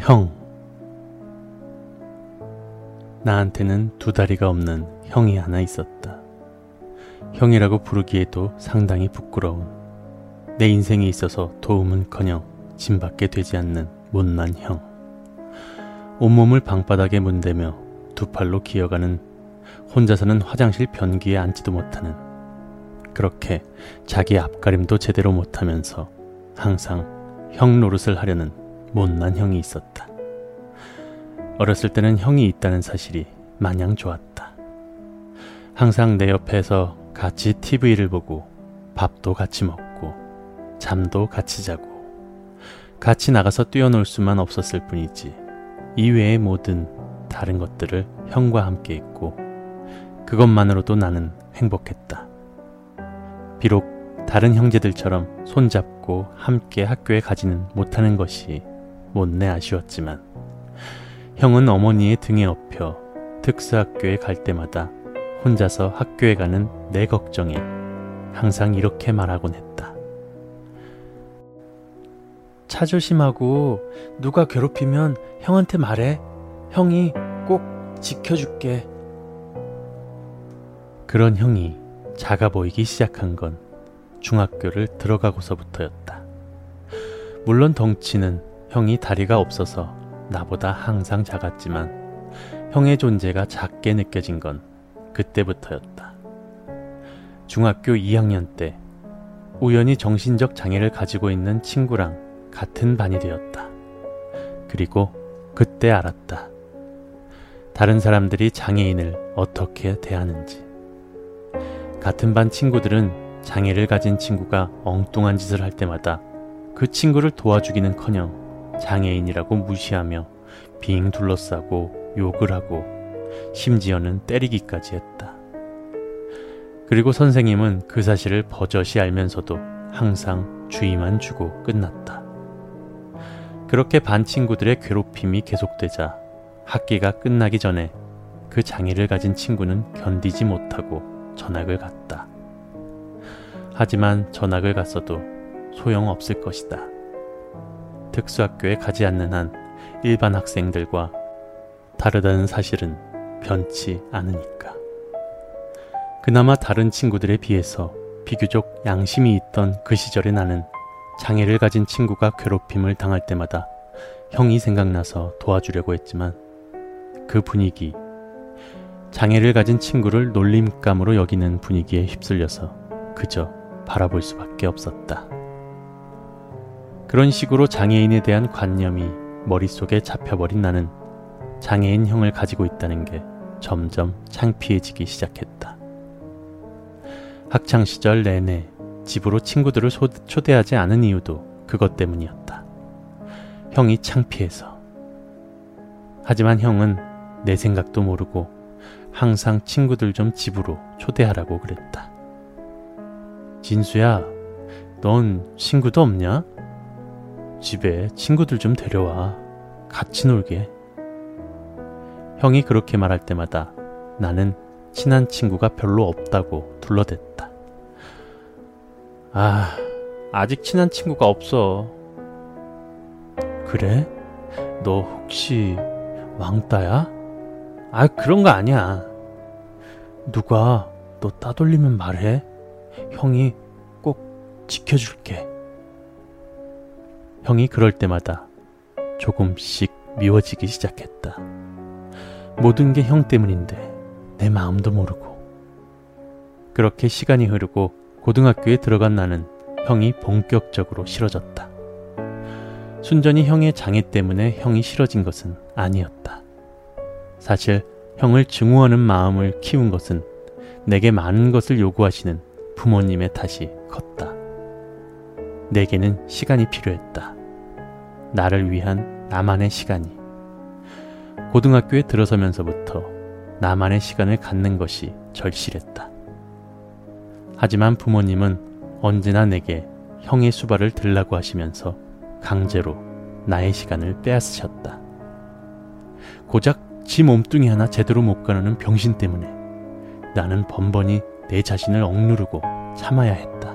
형. 나한테는 두 다리가 없는 형이 하나 있었다. 형이라고 부르기에도 상당히 부끄러운 내 인생에 있어서 도움은 커녕 짐밖에 되지 않는 못난 형. 온몸을 방바닥에 문대며 두 팔로 기어가는 혼자서는 화장실 변기에 앉지도 못하는 그렇게 자기 앞가림도 제대로 못하면서 항상 형 노릇을 하려는 못난 형이 있었다. 어렸을 때는 형이 있다는 사실이 마냥 좋았다. 항상 내 옆에서 같이 TV를 보고 밥도 같이 먹고 잠도 같이 자고 같이 나가서 뛰어놀 수만 없었을 뿐이지 이외의 모든 다른 것들을 형과 함께 했고 그것만으로도 나는 행복했다. 비록 다른 형제들처럼 손잡고 함께 학교에 가지는 못하는 것이 못내 아쉬웠지만 형은 어머니의 등에 업혀 특수학교에 갈 때마다 혼자서 학교에 가는 내 걱정에 항상 이렇게 말하곤 했다. 차 조심하고 누가 괴롭히면 형한테 말해. 형이 꼭 지켜줄게. 그런 형이 작아 보이기 시작한 건 중학교를 들어가고서부터였다. 물론 덩치는 형이 다리가 없어서 나보다 항상 작았지만 형의 존재가 작게 느껴진 건 그때부터였다. 중학교 2학년 때 우연히 정신적 장애를 가지고 있는 친구랑 같은 반이 되었다. 그리고 그때 알았다. 다른 사람들이 장애인을 어떻게 대하는지. 같은 반 친구들은 장애를 가진 친구가 엉뚱한 짓을 할 때마다 그 친구를 도와주기는 커녕 장애인이라고 무시하며 빙 둘러싸고 욕을 하고 심지어는 때리기까지 했다. 그리고 선생님은 그 사실을 버젓이 알면서도 항상 주의만 주고 끝났다. 그렇게 반 친구들의 괴롭힘이 계속되자 학기가 끝나기 전에 그 장애를 가진 친구는 견디지 못하고 전학을 갔다. 하지만 전학을 갔어도 소용없을 것이다. 특수학교에 가지 않는 한 일반 학생들과 다르다는 사실은 변치 않으니까. 그나마 다른 친구들에 비해서 비교적 양심이 있던 그 시절의 나는 장애를 가진 친구가 괴롭힘을 당할 때마다 형이 생각나서 도와주려고 했지만 그 분위기, 장애를 가진 친구를 놀림감으로 여기는 분위기에 휩쓸려서 그저 바라볼 수밖에 없었다. 그런 식으로 장애인에 대한 관념이 머릿속에 잡혀버린 나는 장애인 형을 가지고 있다는 게 점점 창피해지기 시작했다. 학창 시절 내내 집으로 친구들을 소, 초대하지 않은 이유도 그것 때문이었다. 형이 창피해서. 하지만 형은 내 생각도 모르고 항상 친구들 좀 집으로 초대하라고 그랬다. 진수야, 넌 친구도 없냐? 집에 친구들 좀 데려와. 같이 놀게. 형이 그렇게 말할 때마다 나는 친한 친구가 별로 없다고 둘러댔다. 아, 아직 친한 친구가 없어. 그래? 너 혹시 왕따야? 아, 그런 거 아니야. 누가 너 따돌리면 말해. 형이 꼭 지켜줄게. 형이 그럴 때마다 조금씩 미워지기 시작했다. 모든 게 형 때문인데 내 마음도 모르고. 그렇게 시간이 흐르고 고등학교에 들어간 나는 형이 본격적으로 싫어졌다. 순전히 형의 장애 때문에 형이 싫어진 것은 아니었다. 사실 형을 증오하는 마음을 키운 것은 내게 많은 것을 요구하시는 부모님의 탓이 컸다. 내게는 시간이 필요했다. 나를 위한 나만의 시간이. 고등학교에 들어서면서부터 나만의 시간을 갖는 것이 절실했다. 하지만 부모님은 언제나 내게 형의 수발을 들라고 하시면서 강제로 나의 시간을 빼앗으셨다. 고작 지 몸뚱이 하나 제대로 못 가누는 병신 때문에 나는 번번이 내 자신을 억누르고 참아야 했다.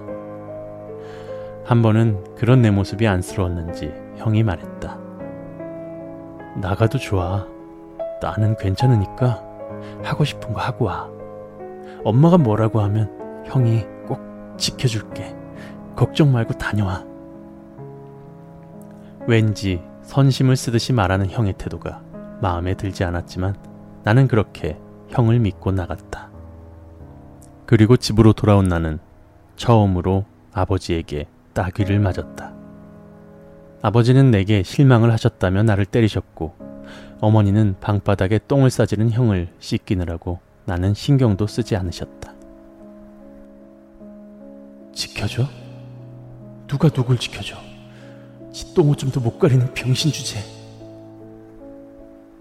한 번은 그런 내 모습이 안쓰러웠는지 형이 말했다. 나가도 좋아. 나는 괜찮으니까 하고 싶은 거 하고 와. 엄마가 뭐라고 하면 형이 꼭 지켜줄게. 걱정 말고 다녀와. 왠지 선심을 쓰듯이 말하는 형의 태도가 마음에 들지 않았지만 나는 그렇게 형을 믿고 나갔다. 그리고 집으로 돌아온 나는 처음으로 아버지에게 따귀를 맞았다. 아버지는 내게 실망을 하셨다며 나를 때리셨고 어머니는 방바닥에 똥을 싸지는 형을 씻기느라고 나는 신경도 쓰지 않으셨다. 지켜줘? 누가 누굴 지켜줘? 지 똥오줌도 못 가리는 병신 주제.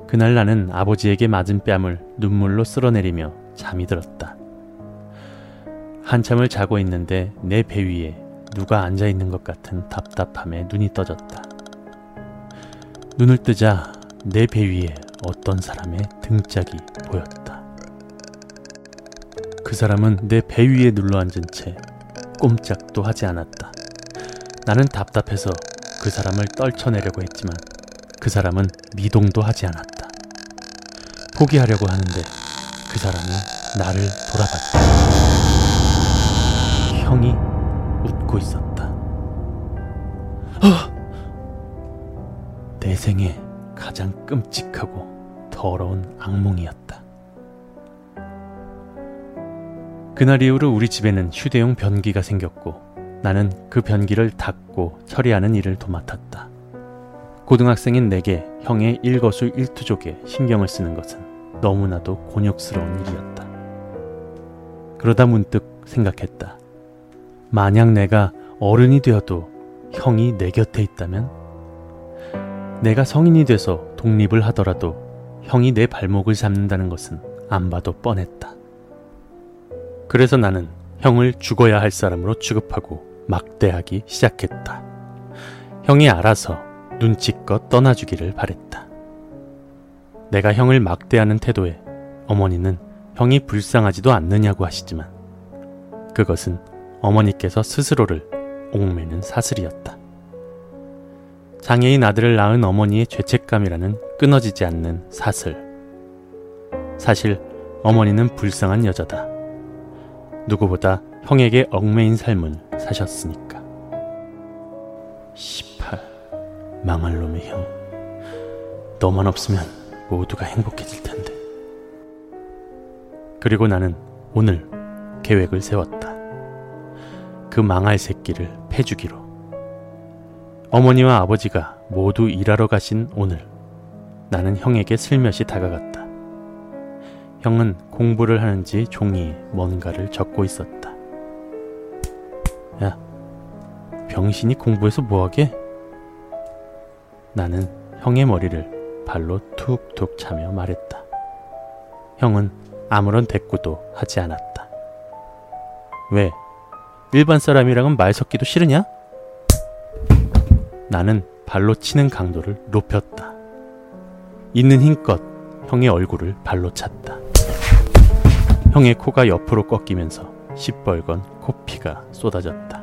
그날 나는 아버지에게 맞은 뺨을 눈물로 쓸어내리며 잠이 들었다. 한참을 자고 있는데 내 배 위에 누가 앉아 있는 것 같은 답답함에 눈이 떠졌다. 눈을 뜨자 내 배 위에 어떤 사람의 등짝이 보였다. 그 사람은 내 배 위에 눌러 앉은 채 꼼짝도 하지 않았다. 나는 답답해서 그 사람을 떨쳐내려고 했지만 그 사람은 미동도 하지 않았다. 포기하려고 하는데 그 사람은 나를 돌아봤다. 형이 웃고 있었다. 어! 내 생에 가장 끔찍하고 더러운 악몽이었다. 그날 이후로 우리 집에는 휴대용 변기가 생겼고 나는 그 변기를 닦고 처리하는 일을 도맡았다. 고등학생인 내게 형의 일거수 일투족에 신경을 쓰는 것은 너무나도 곤욕스러운 일이었다. 그러다 문득 생각했다. 만약 내가 어른이 되어도 형이 내 곁에 있다면? 내가 성인이 돼서 독립을 하더라도 형이 내 발목을 잡는다는 것은 안 봐도 뻔했다. 그래서 나는 형을 죽어야 할 사람으로 취급하고 막대하기 시작했다. 형이 알아서 눈치껏 떠나주기를 바랬다. 내가 형을 막대하는 태도에 어머니는 형이 불쌍하지도 않느냐고 하시지만 그것은 어머니께서 스스로를 옥매는 사슬이었다. 장애인 아들을 낳은 어머니의 죄책감이라는 끊어지지 않는 사슬. 사실 어머니는 불쌍한 여자다. 누구보다 형에게 얽매인 삶을 사셨으니까. 18. 망할 놈의 형. 너만 없으면 모두가 행복해질 텐데. 그리고 나는 오늘 계획을 세웠다. 그 망할 새끼를 패주기로. 어머니와 아버지가 모두 일하러 가신 오늘, 나는 형에게 슬며시 다가갔다. 형은 공부를 하는지 종이에 뭔가를 적고 있었다. 야, 병신이 공부해서 뭐하게? 나는 형의 머리를 발로 툭툭 차며 말했다. 형은 아무런 대꾸도 하지 않았다. 왜? 일반 사람이랑은 말 섞기도 싫으냐? 나는 발로 치는 강도를 높였다. 있는 힘껏 형의 얼굴을 발로 찼다. 형의 코가 옆으로 꺾이면서 시뻘건 코피가 쏟아졌다.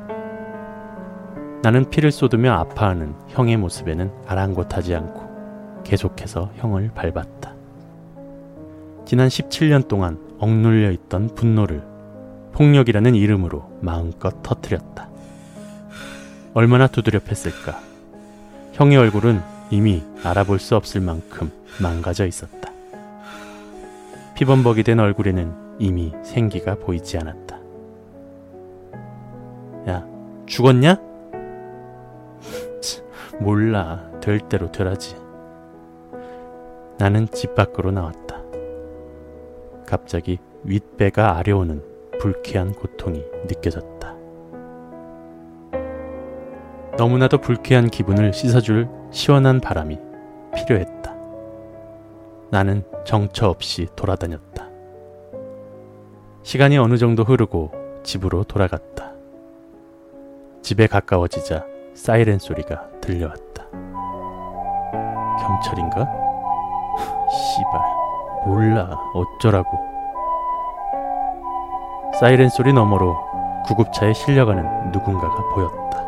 나는 피를 쏟으며 아파하는 형의 모습에는 아랑곳하지 않고 계속해서 형을 밟았다. 지난 17년 동안 억눌려 있던 분노를 폭력이라는 이름으로 마음껏 터뜨렸다. 얼마나 두드려 팼을까. 형의 얼굴은 이미 알아볼 수 없을 만큼 망가져 있었다. 피범벅이 된 얼굴에는 이미 생기가 보이지 않았다. 야, 죽었냐? 몰라. 될 대로 되라지. 나는 집 밖으로 나왔다. 갑자기 윗배가 아려오는 불쾌한 고통이 느껴졌다. 너무나도 불쾌한 기분을 씻어줄 시원한 바람이 필요했다. 나는 정처 없이 돌아다녔다. 시간이 어느 정도 흐르고 집으로 돌아갔다. 집에 가까워지자 사이렌 소리가 들려왔다. 경찰인가? 씨발, 몰라, 어쩌라고. 사이렌 소리 너머로 구급차에 실려가는 누군가가 보였다.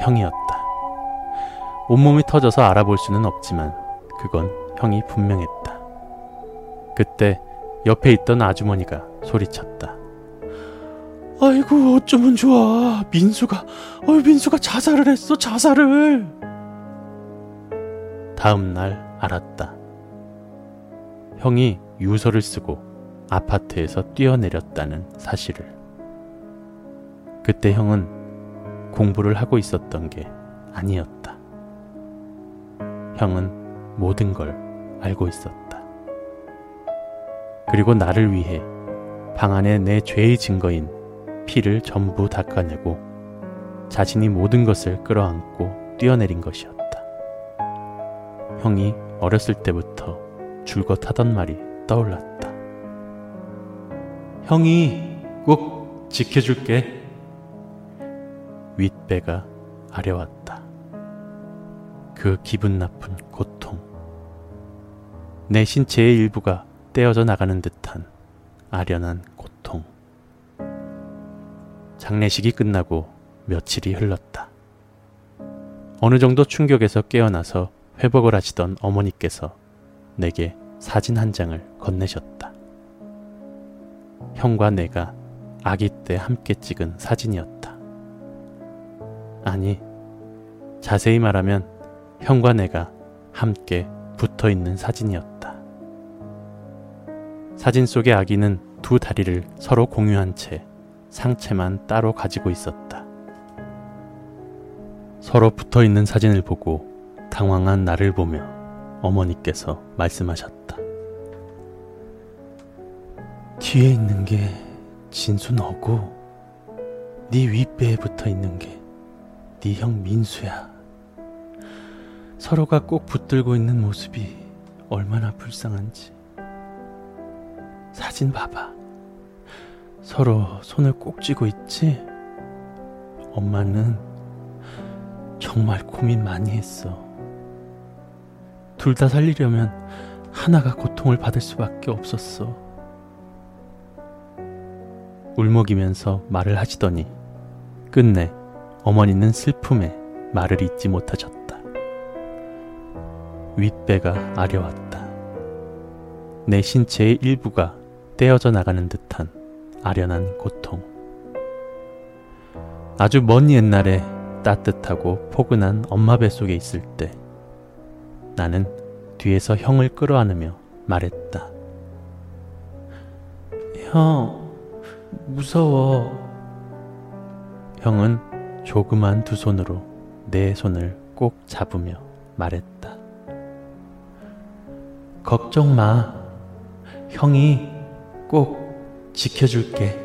형이었다. 온몸이 터져서 알아볼 수는 없지만 그건 형이 분명했다. 그때 옆에 있던 아주머니가 소리쳤다. 아이고 어쩌면 좋아 민수가 어 민수가 자살을 했어 자살을 다음 날 알았다. 형이 유서를 쓰고 아파트에서 뛰어내렸다는 사실을. 그때 형은 공부를 하고 있었던 게 아니었다. 형은 모든 걸 알고 있었다. 그리고 나를 위해 방 안에 내 죄의 증거인 피를 전부 닦아내고 자신이 모든 것을 끌어안고 뛰어내린 것이었다. 형이 어렸을 때부터 줄곧 하던 말이 떠올랐다. 형이 꼭 지켜줄게. 윗배가 아려왔다. 그 기분 나쁜 고통. 내 신체의 일부가 떼어져 나가는 듯한 아련한 고통. 장례식이 끝나고 며칠이 흘렀다. 어느 정도 충격에서 깨어나서 회복을 하시던 어머니께서 내게 사진 한 장을 건네셨다. 형과 내가 아기 때 함께 찍은 사진이었다. 아니, 자세히 말하면 형과 내가 함께 붙어 있는 사진이었다. 사진 속의 아기는 두 다리를 서로 공유한 채 상체만 따로 가지고 있었다. 서로 붙어 있는 사진을 보고 당황한 나를 보며 어머니께서 말씀하셨다. 뒤에 있는 게 진수 너고 네 윗배에 붙어 있는 게 네 형 민수야. 서로가 꼭 붙들고 있는 모습이 얼마나 불쌍한지. 사진 봐봐. 서로 손을 꼭 쥐고 있지? 엄마는 정말 고민 많이 했어. 둘 다 살리려면 하나가 고통을 받을 수밖에 없었어. 울먹이면서 말을 하시더니 끝내 어머니는 슬픔에 말을 잇지 못하셨다. 윗배가 아려왔다. 내 신체의 일부가 떼어져 나가는 듯한 아련한 고통. 아주 먼 옛날에 따뜻하고 포근한 엄마 뱃속에 있을 때 나는 뒤에서 형을 끌어안으며 말했다. 형, 무서워. 형은 조그만 두 손으로 내 손을 꼭 잡으며 말했다. 걱정 마. 형이 꼭 지켜줄게.